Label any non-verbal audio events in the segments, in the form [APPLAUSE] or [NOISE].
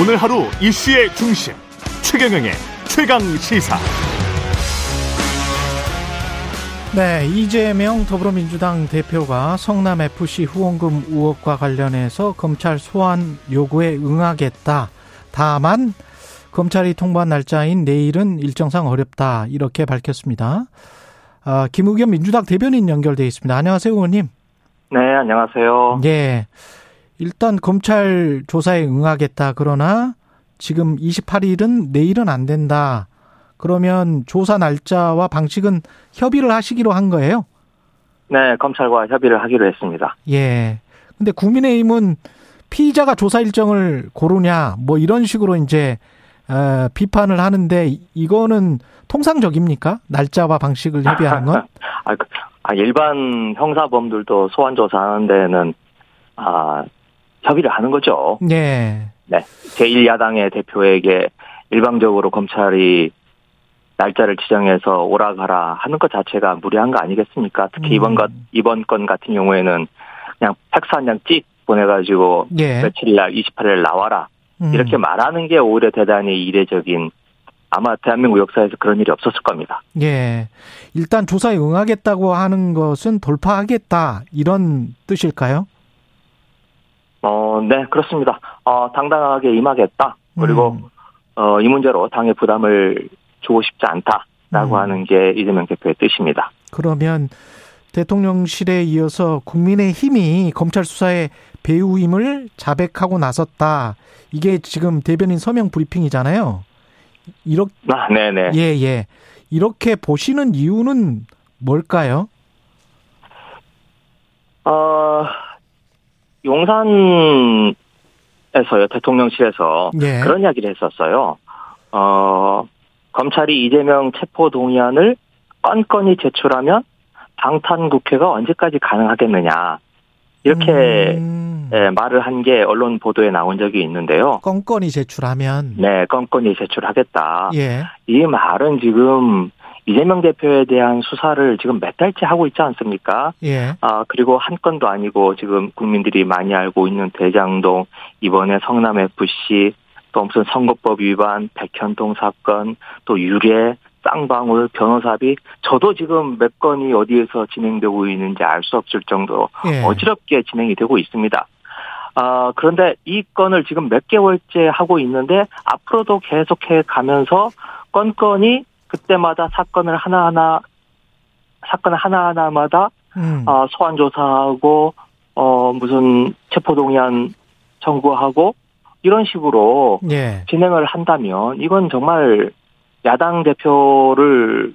오늘 하루 이슈의 중심 최경영의 최강 시사. 네, 이재명 더불어민주당 대표가 성남 FC 후원금 의혹과 관련해서 검찰 소환 요구에 응하겠다. 다만 검찰이 통보한 날짜인 내일은 일정상 어렵다. 이렇게 밝혔습니다. 아, 김우겸 민주당 대변인 연결돼 있습니다. 안녕하세요, 의원님. 네, 안녕하세요. 예. 일단 검찰 조사에 응하겠다. 그러나 지금 28일은 내일은 안 된다. 그러면 조사 날짜와 방식은 협의를 하시기로 한 거예요? 네, 검찰과 협의를 하기로 했습니다. 예. 근데 국민의힘은 피의자가 조사 일정을 고르냐, 뭐 이런 식으로 이제, 어, 비판을 하는데, 이거는 통상적입니까? 날짜와 방식을 협의하는 건? [LAUGHS] 아, 그, 아, 일반 형사범들도 소환 조사하는 데는, 아, 협의를 하는 거죠. 네. 네. 제1야당의 대표에게 일방적으로 검찰이 날짜를 지정해서 오라가라 하는 것 자체가 무리한 거 아니겠습니까? 특히 음. 이번 것, 이번 건 같은 경우에는 그냥 팩스 한 장 찍 보내가지고 예. 며칠 날 28일 나와라. 음. 이렇게 말하는 게 오히려 대단히 이례적인 아마 대한민국 역사에서 그런 일이 없었을 겁니다. 예. 일단 조사에 응하겠다고 하는 것은 돌파하겠다. 이런 뜻일까요? 어, 네, 그렇습니다. 어, 당당하게 임하겠다. 그리고, 음. 어, 이 문제로 당의 부담을 주고 싶지 않다라고 음. 하는 게 이재명 대표의 뜻입니다. 그러면 대통령실에 이어서 국민의 힘이 검찰 수사에 배우임을 자백하고 나섰다. 이게 지금 대변인 서명 브리핑이잖아요. 이렇게 아, 네네. 예, 예. 이렇게 보시는 이유는 뭘까요? 어, 용산에서요, 대통령실에서 예. 그런 이야기를 했었어요. 어, 검찰이 이재명 체포 동의안을 건건히 제출하면 방탄 국회가 언제까지 가능하겠느냐. 이렇게 음, 예, 말을 한 게 언론 보도에 나온 적이 있는데요. 건건히 제출하면 네, 건건히 제출하겠다. 예. 이 말은 지금 이재명 대표에 대한 수사를 지금 몇 달째 하고 있지 않습니까? 예. 아, 그리고 한 건도 아니고 지금 국민들이 많이 알고 있는 대장동, 이번에 성남FC, 또 무슨 선거법 위반, 백현동 사건, 또 유례, 쌍방울, 변호사비, 저도 지금 몇 건이 어디에서 진행되고 있는지 알 수 없을 정도로 예. 어지럽게 진행이 되고 있습니다. 아, 그런데 이 건을 지금 몇 개월째 하고 있는데 앞으로도 계속해 가면서 건건이 그때마다 사건을 하나하나 사건 하나하나마다 음. 아, 소환 조사하고 어 무슨 체포 동의안 청구하고 이런 식으로 예. 진행을 한다면 이건 정말 야당 대표를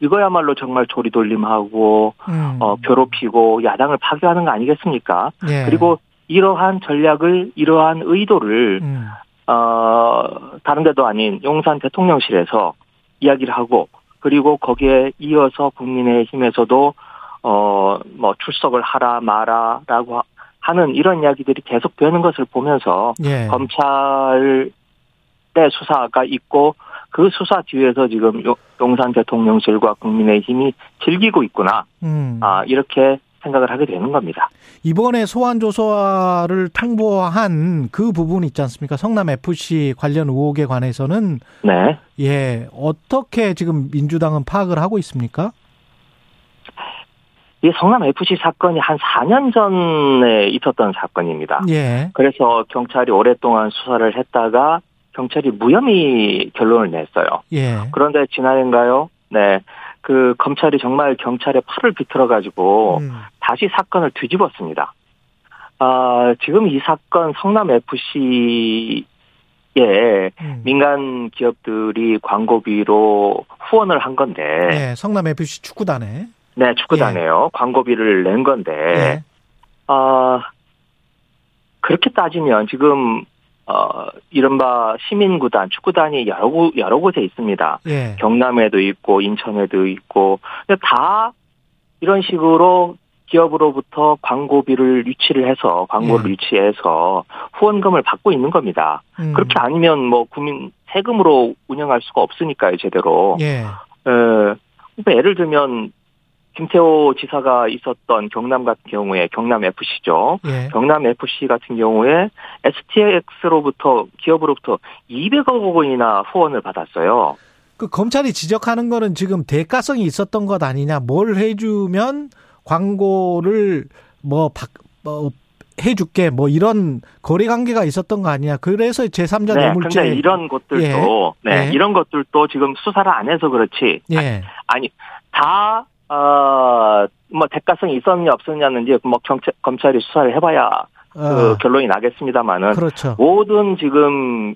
이거야말로 정말 조리돌림하고 음. 어 괴롭히고 야당을 파괴하는 거 아니겠습니까? 예. 그리고 이러한 전략을 이러한 의도를 음. 어 다른 데도 아닌 용산 대통령실에서 이야기를 하고 그리고 거기에 이어서 국민의힘에서도 어 뭐 출석을 하라 마라라고 하- 하는 이런 이야기들이 계속 되는 것을 보면서 예. 검찰의 수사가 있고 그 수사 뒤에서 지금 용- 용산 대통령실과 국민의힘이 즐기고 있구나 음. 아 이렇게 생각을 하게 되는 겁니다. 이번에 소환 조사를 통보한 그 부분 있지 않습니까? 성남 FC 관련 의혹에 관해서는 네. 예 어떻게 지금 민주당은 파악을 하고 있습니까? 이 성남 FC 사건이 한 4년 전에 있었던 사건입니다. 예, 그래서 경찰이 오랫동안 수사를 했다가 경찰이 무혐의 결론을 냈어요. 예, 그런데 지난해인가요? 네. 그 검찰이 정말 경찰의 팔을 비틀어 가지고 음, 다시 사건을 뒤집었습니다. 아, 지금 이 사건 성남 FC에 음. 민간 기업들이 광고비로 후원을 한 건데, 예, 성남 FC 축구단에 네, 축구단에요. 광고비를 낸 건데, 예, 아, 그렇게 따지면 지금, 어, 이른바 시민구단, 축구단이 여러, 곳- 여러 곳에 있습니다. 예, 경남에도 있고, 인천에도 있고, 다 이런 식으로 기업으로부터 광고비를 유치를 해서, 광고를 예. 유치해서 후원금을 받고 있는 겁니다. 음, 그렇게 아니면 뭐 국민 세금으로 운영할 수가 없으니까요, 제대로. 예, 에, 그러니까 예를 들면 김태호 지사가 있었던 경남 같은 경우에 경남 FC죠. 예. 경남 FC 같은 경우에 STX로부터 기업으로부터 200억 원이나 후원을 받았어요. 그 검찰이 지적하는 거는 지금 대가성이 있었던 것 아니냐. 뭘 해주면 광고를 뭐, 박, 뭐 해줄게 뭐 이런 거래 관계가 있었던 거 아니냐. 그래서 제3자 네, 뇌물죄. 이런 것들도 네, 예. 이런 것들도 지금 수사를 안 해서 그렇지. 예. 아니 다 어, 뭐 대가성이 있었냐 없었냐는 이제 뭐 경찰 검찰이 수사를 해봐야 그 어, 결론이 나겠습니다만은 그렇죠. 모든 지금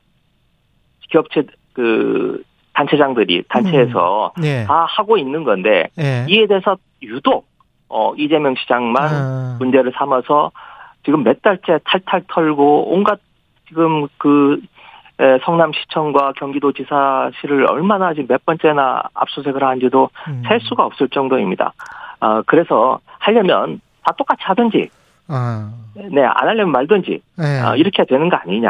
기업체 그 단체장들이 단체에서 예. 다 하고 있는 건데 예. 이에 대해서 유독 어 이재명 시장만 어, 문제를 삼아서 지금 몇 달째 탈탈 털고 온갖 지금 그 에, 성남시청과 경기도지사실을 얼마나 지금 몇 번째나 압수수색을 하는지도 음. 셀 수가 없을 정도입니다. 아 그래서 하려면 다 똑같이 하든지 아, 네 안 하려면 말든지 예. 아, 이렇게 되는 거 아니냐.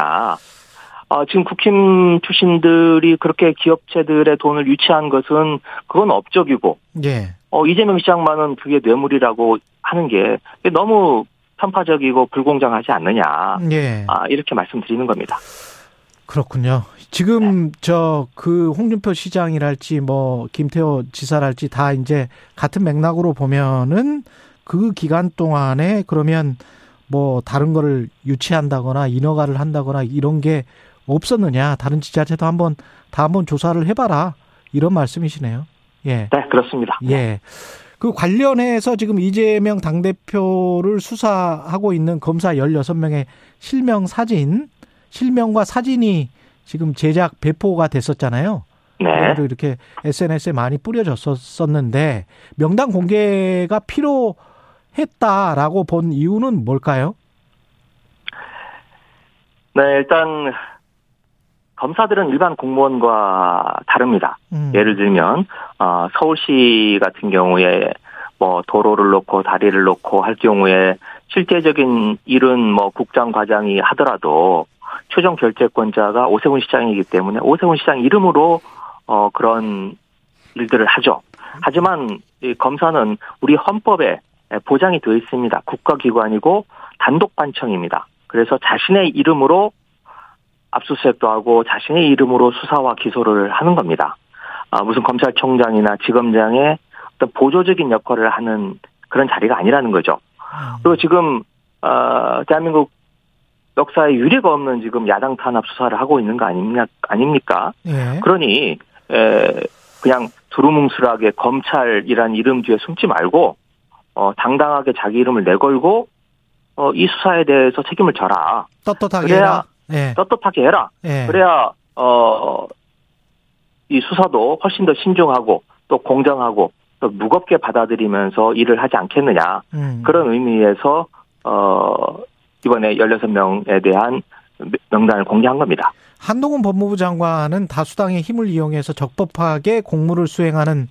아, 지금 국힘 출신들이 그렇게 기업체들의 돈을 유치한 것은 그건 업적이고 예. 어, 이재명 시장만은 그게 뇌물이라고 하는 게 너무 편파적이고 불공정하지 않느냐. 예. 아, 이렇게 말씀드리는 겁니다. 그렇군요. 지금 저그 홍준표 시장이랄지 뭐 김태호 지사랄지 다 이제 같은 맥락으로 보면은 그 기간 동안에 그러면 뭐 다른 거를 유치한다거나 인허가를 한다거나 이런 게 없었느냐 다른 지자체도 한번 다 한번 조사를 해봐라 이런 말씀이시네요. 예. 네, 그렇습니다. 예. 그 관련해서 지금 이재명 당대표를 수사하고 있는 검사 16명의 실명 사진, 실명과 사진이 지금 제작 배포가 됐었잖아요. 네. 이렇게 SNS에 많이 뿌려졌었는데 명단 공개가 필요했다라고 본 이유는 뭘까요? 네, 일단 검사들은 일반 공무원과 다릅니다. 음. 예를 들면 어, 서울시 같은 경우에 뭐 도로를 놓고 다리를 놓고 할 경우에 실제적인 일은 뭐 국장 과장이 하더라도 최종 결재권자가 오세훈 시장이기 때문에 오세훈 시장 이름으로 어 그런 일들을 하죠. 하지만 이 검사는 우리 헌법에 보장이 되어 있습니다. 국가기관이고 단독 관청입니다. 그래서 자신의 이름으로 압수수색도 하고 자신의 이름으로 수사와 기소를 하는 겁니다. 아, 무슨 검찰총장이나 지검장의 어떤 보조적인 역할을 하는 그런 자리가 아니라는 거죠. 그리고 지금 어, 대한민국 역사에 유례가 없는 지금 야당 탄압 수사를 하고 있는 거 아닙니까? 아닙니까? 예. 그러니 에, 그냥 두루뭉술하게 검찰이란 이름 뒤에 숨지 말고 어, 당당하게 자기 이름을 내걸고 어, 이 수사에 대해서 책임을 져라. 떳떳하게 해라. 예. 떳떳하게 해라. 예. 그래야 어, 이 수사도 훨씬 더 신중하고 또 공정하고 또 무겁게 받아들이면서 일을 하지 않겠느냐. 음. 그런 의미에서 어, 이번에 16명에 대한 명단을 공개한 겁니다. 한동훈 법무부 장관은 다수당의 힘을 이용해서 적법하게 공무를 수행하는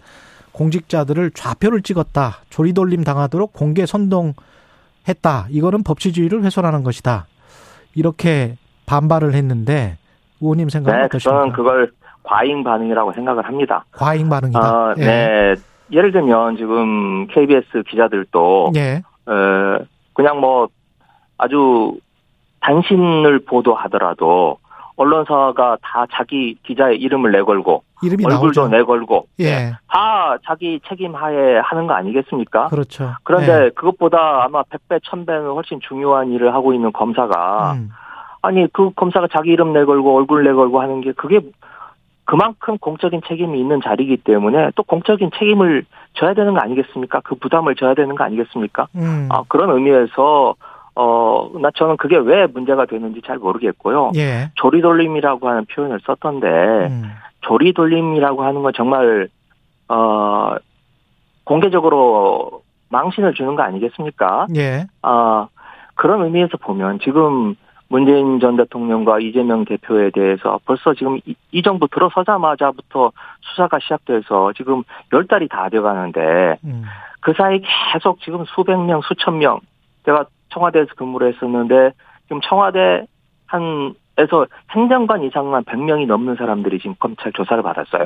공직자들을 좌표를 찍었다. 조리돌림 당하도록 공개 선동했다. 이거는 법치주의를 훼손하는 것이다. 이렇게 반발을 했는데 의원님 생각은 네, 어떠십니까? 저는 그걸 과잉 반응이라고 생각을 합니다. 과잉 반응이다. 아, 예. 네. 예를 들면 지금 KBS 기자들도 예. 어, 그냥 뭐 아주 단신을 보도하더라도 언론사가 다 자기 기자의 이름을 내걸고 이름이 얼굴도 나오죠. 내걸고 예. 다 자기 책임하에 하는 거 아니겠습니까? 그렇죠. 그런데 예. 그것보다 아마 100배, 1000배는 훨씬 중요한 일을 하고 있는 검사가 음. 아니 그 검사가 자기 이름 내걸고 얼굴 내걸고 하는 게 그게 그만큼 공적인 책임이 있는 자리이기 때문에 또 공적인 책임을 져야 되는 거 아니겠습니까? 그 부담을 져야 되는 거 아니겠습니까? 음. 아, 그런 의미에서 어, 나 저는 그게 왜 문제가 되는지 잘 모르겠고요. 예. 조리 돌림이라고 하는 표현을 썼던데 음. 조리 돌림이라고 하는 건 정말 어 공개적으로 망신을 주는 거 아니겠습니까? 예. 아 그런 의미에서 보면 지금 문재인 전 대통령과 이재명 대표에 대해서 벌써 지금 이, 이 정부 들어서자마자부터 수사가 시작돼서 지금 열 달이 다 돼가는데 음. 그 사이 계속 지금 수백 명, 수천 명 제가 청와대에서 근무를 했었는데 지금 청와대 한에서 행정관 이상만 100명이 넘는 사람들이 지금 검찰 조사를 받았어요.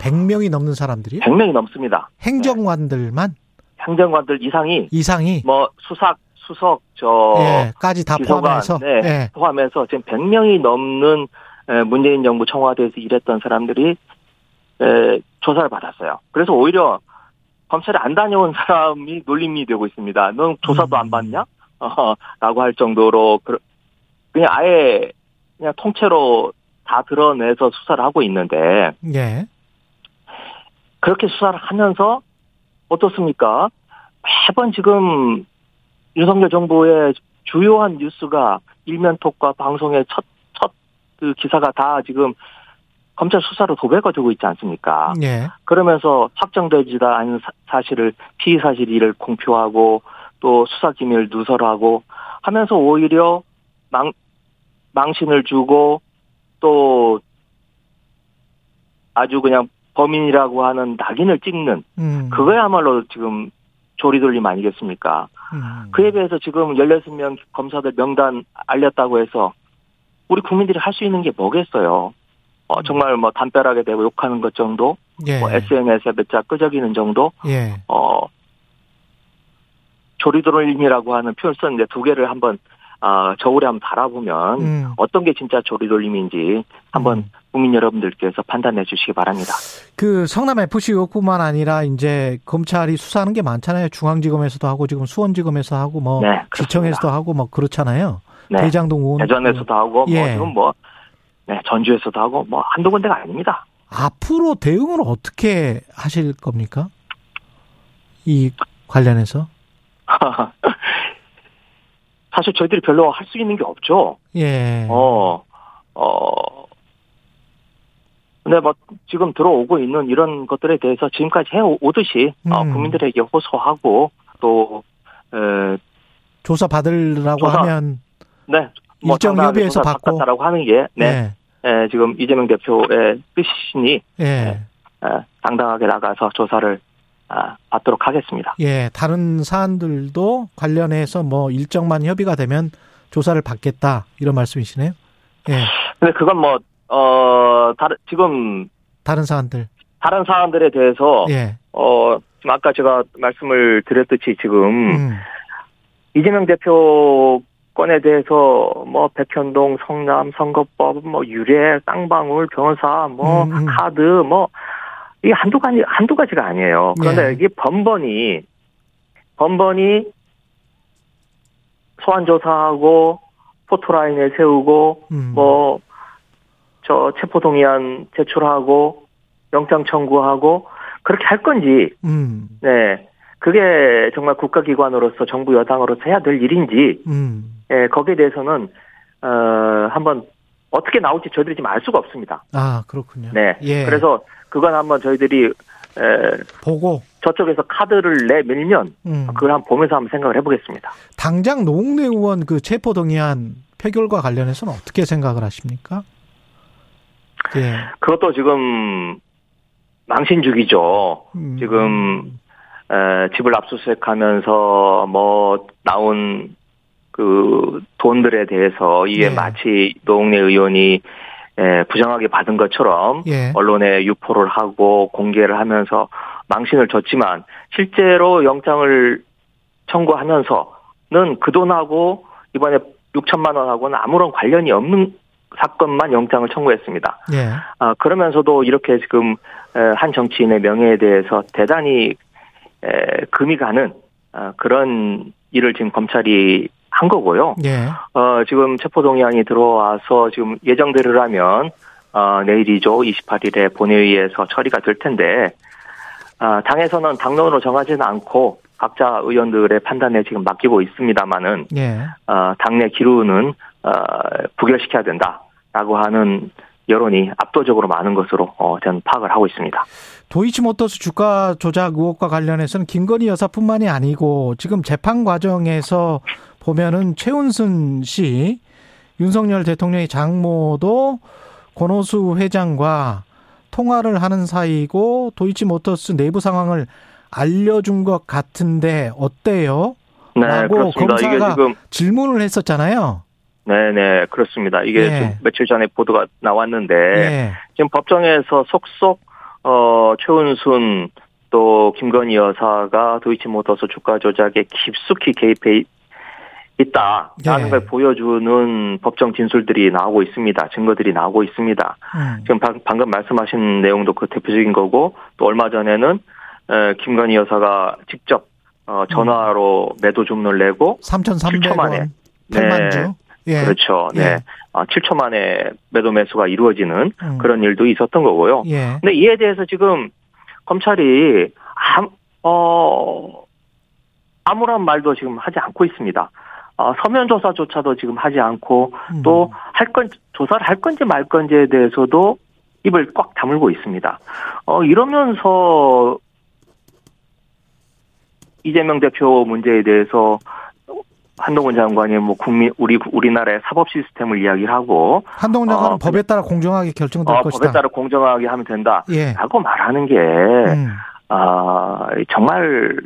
100명이 넘는 사람들이요? 100명이 넘습니다. 행정관들만 행정관들 이상이 이상이 뭐 수석 수석 저 예, 까지 다 비서관, 포함해서 네, 예. 포함해서 지금 100명이 넘는 에, 문재인 정부 청와대에서 일했던 사람들이 에, 조사를 받았어요. 그래서 오히려 검찰에 안 다녀온 사람이 놀림이 되고 있습니다. 넌 조사도 음. 안 받냐? 어, 라고 할 정도로 그- 그냥 아예 그냥 통째로 다 드러내서 수사를 하고 있는데 예. 그렇게 수사를 하면서 어떻습니까? 매번 지금 윤석열 정부의 주요한 뉴스가 일면톡과 방송의 첫, 첫 그 기사가 다 지금 검찰 수사로 도배가 되고 있지 않습니까? 예. 그러면서 확정되지도 않은 사- 사실을 피의 사실을 공표하고 또 수사 기밀 누설하고 하면서 오히려 망 망신을 주고 또 아주 그냥 범인이라고 하는 낙인을 찍는 음. 그거야말로 지금 조리돌림 아니겠습니까? 음. 그에 비해서 지금 16명 검사들 명단 알렸다고 해서 우리 국민들이 할 수 있는 게 뭐겠어요? 어, 정말 뭐 담벼락에 대고 욕하는 것 정도, 예. 뭐 SNS에 몇 자 끄적이는 정도, 예. 어, 조리돌림이라고 하는 표현 썼는데 두 개를 한번, 아, 저울에 한번 달아보면 음. 어떤 게 진짜 조리돌림인지 한번 음. 국민 여러분들께서 판단해 주시기 바랍니다. 그 성남 FC 의혹뿐만 아니라 이제 검찰이 수사하는 게 많잖아요. 중앙지검에서도 하고 지금 수원지검에서 하고 뭐 네. 지청에서도 하고 뭐 그렇잖아요. 네. 대장동 의원 대전에서도 하고, 뭐 예. 지금 뭐, 네, 전주에서도 하고, 뭐 한두 군데가 아닙니다. 앞으로 대응을 어떻게 하실 겁니까? 이 관련해서 [LAUGHS] 사실 저희들이 별로 할 수 있는 게 없죠. 예. 어, 어. 근데 뭐 지금 들어오고 있는 이런 것들에 대해서 지금까지 해오듯이 어, 음. 국민들에게 호소하고 또 에, 조사 받으라고 조사 하면 네. 뭐 일정 협의해서 받고. 받겠다라고 하는 게 네. 예. 에, 지금 이재명 대표의 뜻이니 예. 에, 당당하게 나가서 조사를 아, 받도록 하겠습니다. 예. 다른 사안들도 관련해서 뭐 일정만 협의가 되면 조사를 받겠다 이런 말씀이시네요. 예. 근데 그건 뭐 어, 다른 지금 다른 사안들. 다른 사안들에 대해서 예. 어, 지금 아까 제가 말씀을 드렸듯이 지금 음. 이재명 대표 건에 대해서 뭐 백현동 성남 선거법 뭐 유례 쌍방울 변호사 뭐 음, 음. 카드 뭐 이게 한두 가지 한두 가지가 아니에요. 그런데 예. 이게 번번이 번번이 소환 조사하고 포토라인에 세우고 음. 뭐 저 체포동의안 제출하고 영장 청구하고 그렇게 할 건지 음. 네. 그게 정말 국가기관으로서 정부 여당으로서 해야 될 일인지, 음. 예, 거기에 대해서는, 어, 한번 어떻게 나올지 저희들이 지금 알 수가 없습니다. 아, 그렇군요. 네. 예. 그래서 그건 한번 저희들이, 에, 보고 저쪽에서 카드를 내밀면, 음. 그걸 한번 보면서 한번 생각을 해보겠습니다. 당장 노웅래 의원 그 체포 동의안 표결과 관련해서는 어떻게 생각을 하십니까? 예. 그것도 지금, 망신 주기죠. 음. 지금, 에, 집을 압수수색하면서 뭐, 나온 그 돈들에 대해서 이게 네. 마치 노웅래 의원이 에, 부정하게 받은 것처럼 예. 언론에 유포를 하고 공개를 하면서 망신을 줬지만 실제로 영장을 청구하면서는 그 돈하고 이번에 6천만 원하고는 아무런 관련이 없는 사건만 영장을 청구했습니다. 예. 아, 그러면서도 이렇게 지금 에, 한 정치인의 명예에 대해서 대단히 에, 금이 가는 아, 그런 일을 지금 검찰이 한 거고요. 예. 어, 지금 체포동의안이 들어와서 지금 예정대로라면, 어, 내일이죠. 28일에 본회의에서 처리가 될 텐데, 아, 당에서는 당론으로 정하지는 않고 각자 의원들의 판단에 지금 맡기고 있습니다만은, 예. 어, 당내 기류는, 어, 부결시켜야 된다라고 하는 여론이 압도적으로 많은 것으로, 어, 저는 파악을 하고 있습니다. 도이치모터스 주가 조작 의혹과 관련해서는 김건희 여사뿐만이 아니고 지금 재판 과정에서 보면은 최은순 씨, 윤석열 대통령의 장모도 권오수 회장과 통화를 하는 사이고 도이치모터스 내부 상황을 알려준 것 같은데 어때요? 네, 라고 그렇습니다. 이게 검사가 지금, 질문을 했었잖아요. 네네, 그렇습니다. 이게 예. 지금 며칠 전에 보도가 나왔는데, 예. 지금 법정에서 속속 어, 최은순 또 김건희 여사가 도이치모터스 주가 조작에 깊숙이 개입해 있다라는 예. 걸 보여주는 법정 진술들이 나오고 있습니다. 증거들이 나오고 있습니다. 음. 지금 방, 방금 말씀하신 내용도 그 대표적인 거고 또 얼마 전에는 에, 김건희 여사가 직접 어, 전화로 매도 주문을 내고 7초 만에. 3,300원 8만 주. 예. 그렇죠. 네. 예. 아, 7초 만에 매도 매수가 이루어지는 음. 그런 일도 있었던 거고요. 예. 근데 이에 대해서 지금 검찰이 암, 어, 아무런 말도 지금 하지 않고 있습니다. 어, 서면 조사조차도 지금 하지 않고 음. 또할 건, 조사를 할 건지 말 건지에 대해서도 입을 꽉 다물고 있습니다. 어, 이러면서 이재명 대표 문제에 대해서 한동훈 장관이 뭐 국민, 우리, 우리나라의 사법 시스템을 이야기를 하고, 한동훈 장관은 어, 법에 따라 공정하게 결정될 어, 것이다. 법에 따라 공정하게 하면 된다. 예. 라고 말하는 게, 음. 아, 정말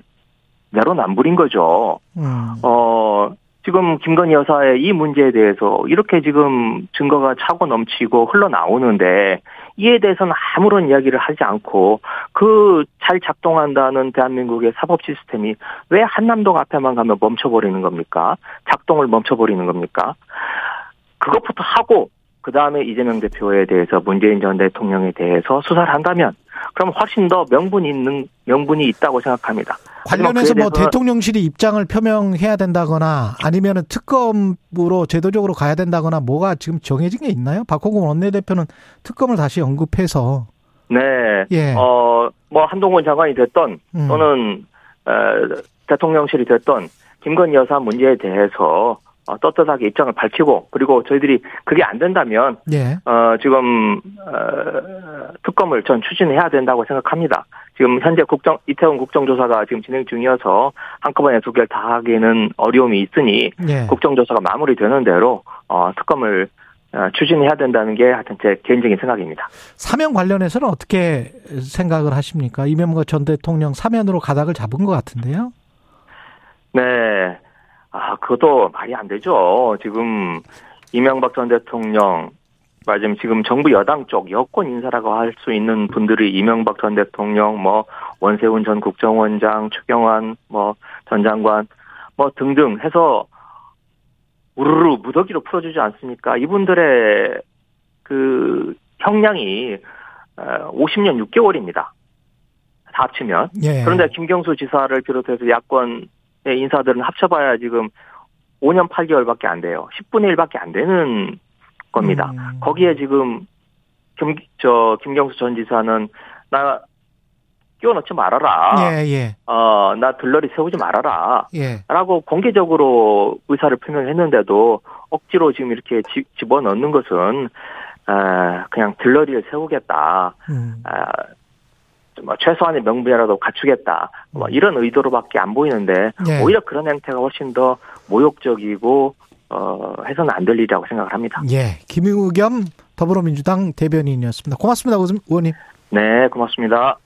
내로남불인 거죠. 음. 어, 지금 김건희 여사의 이 문제에 대해서 이렇게 지금 증거가 차고 넘치고 흘러나오는데 이에 대해서는 아무런 이야기를 하지 않고 그 잘 작동한다는 대한민국의 사법 시스템이 왜 한남동 앞에만 가면 멈춰버리는 겁니까? 작동을 멈춰버리는 겁니까? 그것부터 하고 그 다음에 이재명 대표에 대해서 문재인 전 대통령에 대해서 수사를 한다면 그럼 훨씬 더 명분이 있는 명분이 있다고 생각합니다. 관련해서 뭐 대통령실이 입장을 표명해야 된다거나 아니면은 특검으로 제도적으로 가야 된다거나 뭐가 지금 정해진 게 있나요? 박홍근 원내대표는 특검을 다시 언급해서 네. 예. 어, 뭐, 한동훈 장관이 됐던, 음. 또는, 에, 대통령실이 됐던, 김건희 여사 문제에 대해서, 어, 떳떳하게 입장을 밝히고, 그리고 저희들이 그게 안 된다면, 예. 어, 지금, 어, 특검을 전 추진해야 된다고 생각합니다. 지금 현재 국정, 이태원 국정조사가 지금 진행 중이어서 한꺼번에 두 개를 다 하기는 어려움이 있으니, 예. 국정조사가 마무리되는 대로, 어, 특검을 어, 추진해야 된다는 게 하여튼 제 개인적인 생각입니다. 사면 관련해서는 어떻게 생각을 하십니까? 이명박 전 대통령 사면으로 가닥을 잡은 것 같은데요. 네. 아, 그것도 말이 안 되죠. 지금 이명박 전 대통령, 맞으면 지금 정부 여당 쪽 여권 인사라고 할 수 있는 분들이 이명박 전 대통령, 뭐 원세훈 전 국정원장, 추경환 뭐 전 장관 뭐 등등 해서 우르르 무더기로 풀어주지 않습니까? 이분들의 그 형량이 50년 6개월입니다. 다 합치면. 예. 그런데 김경수 지사를 비롯해서 야권의 인사들은 합쳐봐야 지금 5년 8개월밖에 안 돼요. 10분의 1밖에 안 되는 겁니다. 음. 거기에 지금 김, 저, 김경수 전 지사는 나 끼워 넣지 말아라. 예, 예. 어, 나 들러리 세우지 말아라. 예. 라고 공개적으로 의사를 표명했는데도 억지로 지금 이렇게 지- 집어넣는 것은, 아, 그냥 들러리를 세우겠다. 음. 아, 뭐 최소한의 명분이라도 갖추겠다. 뭐 이런 의도로밖에 안 보이는데 예. 오히려 그런 행태가 훨씬 더 모욕적이고 어 해서는 안 될 일이라고 생각을 합니다. 예. 김의겸 더불어민주당 대변인이었습니다. 고맙습니다, 의원님. 네, 고맙습니다.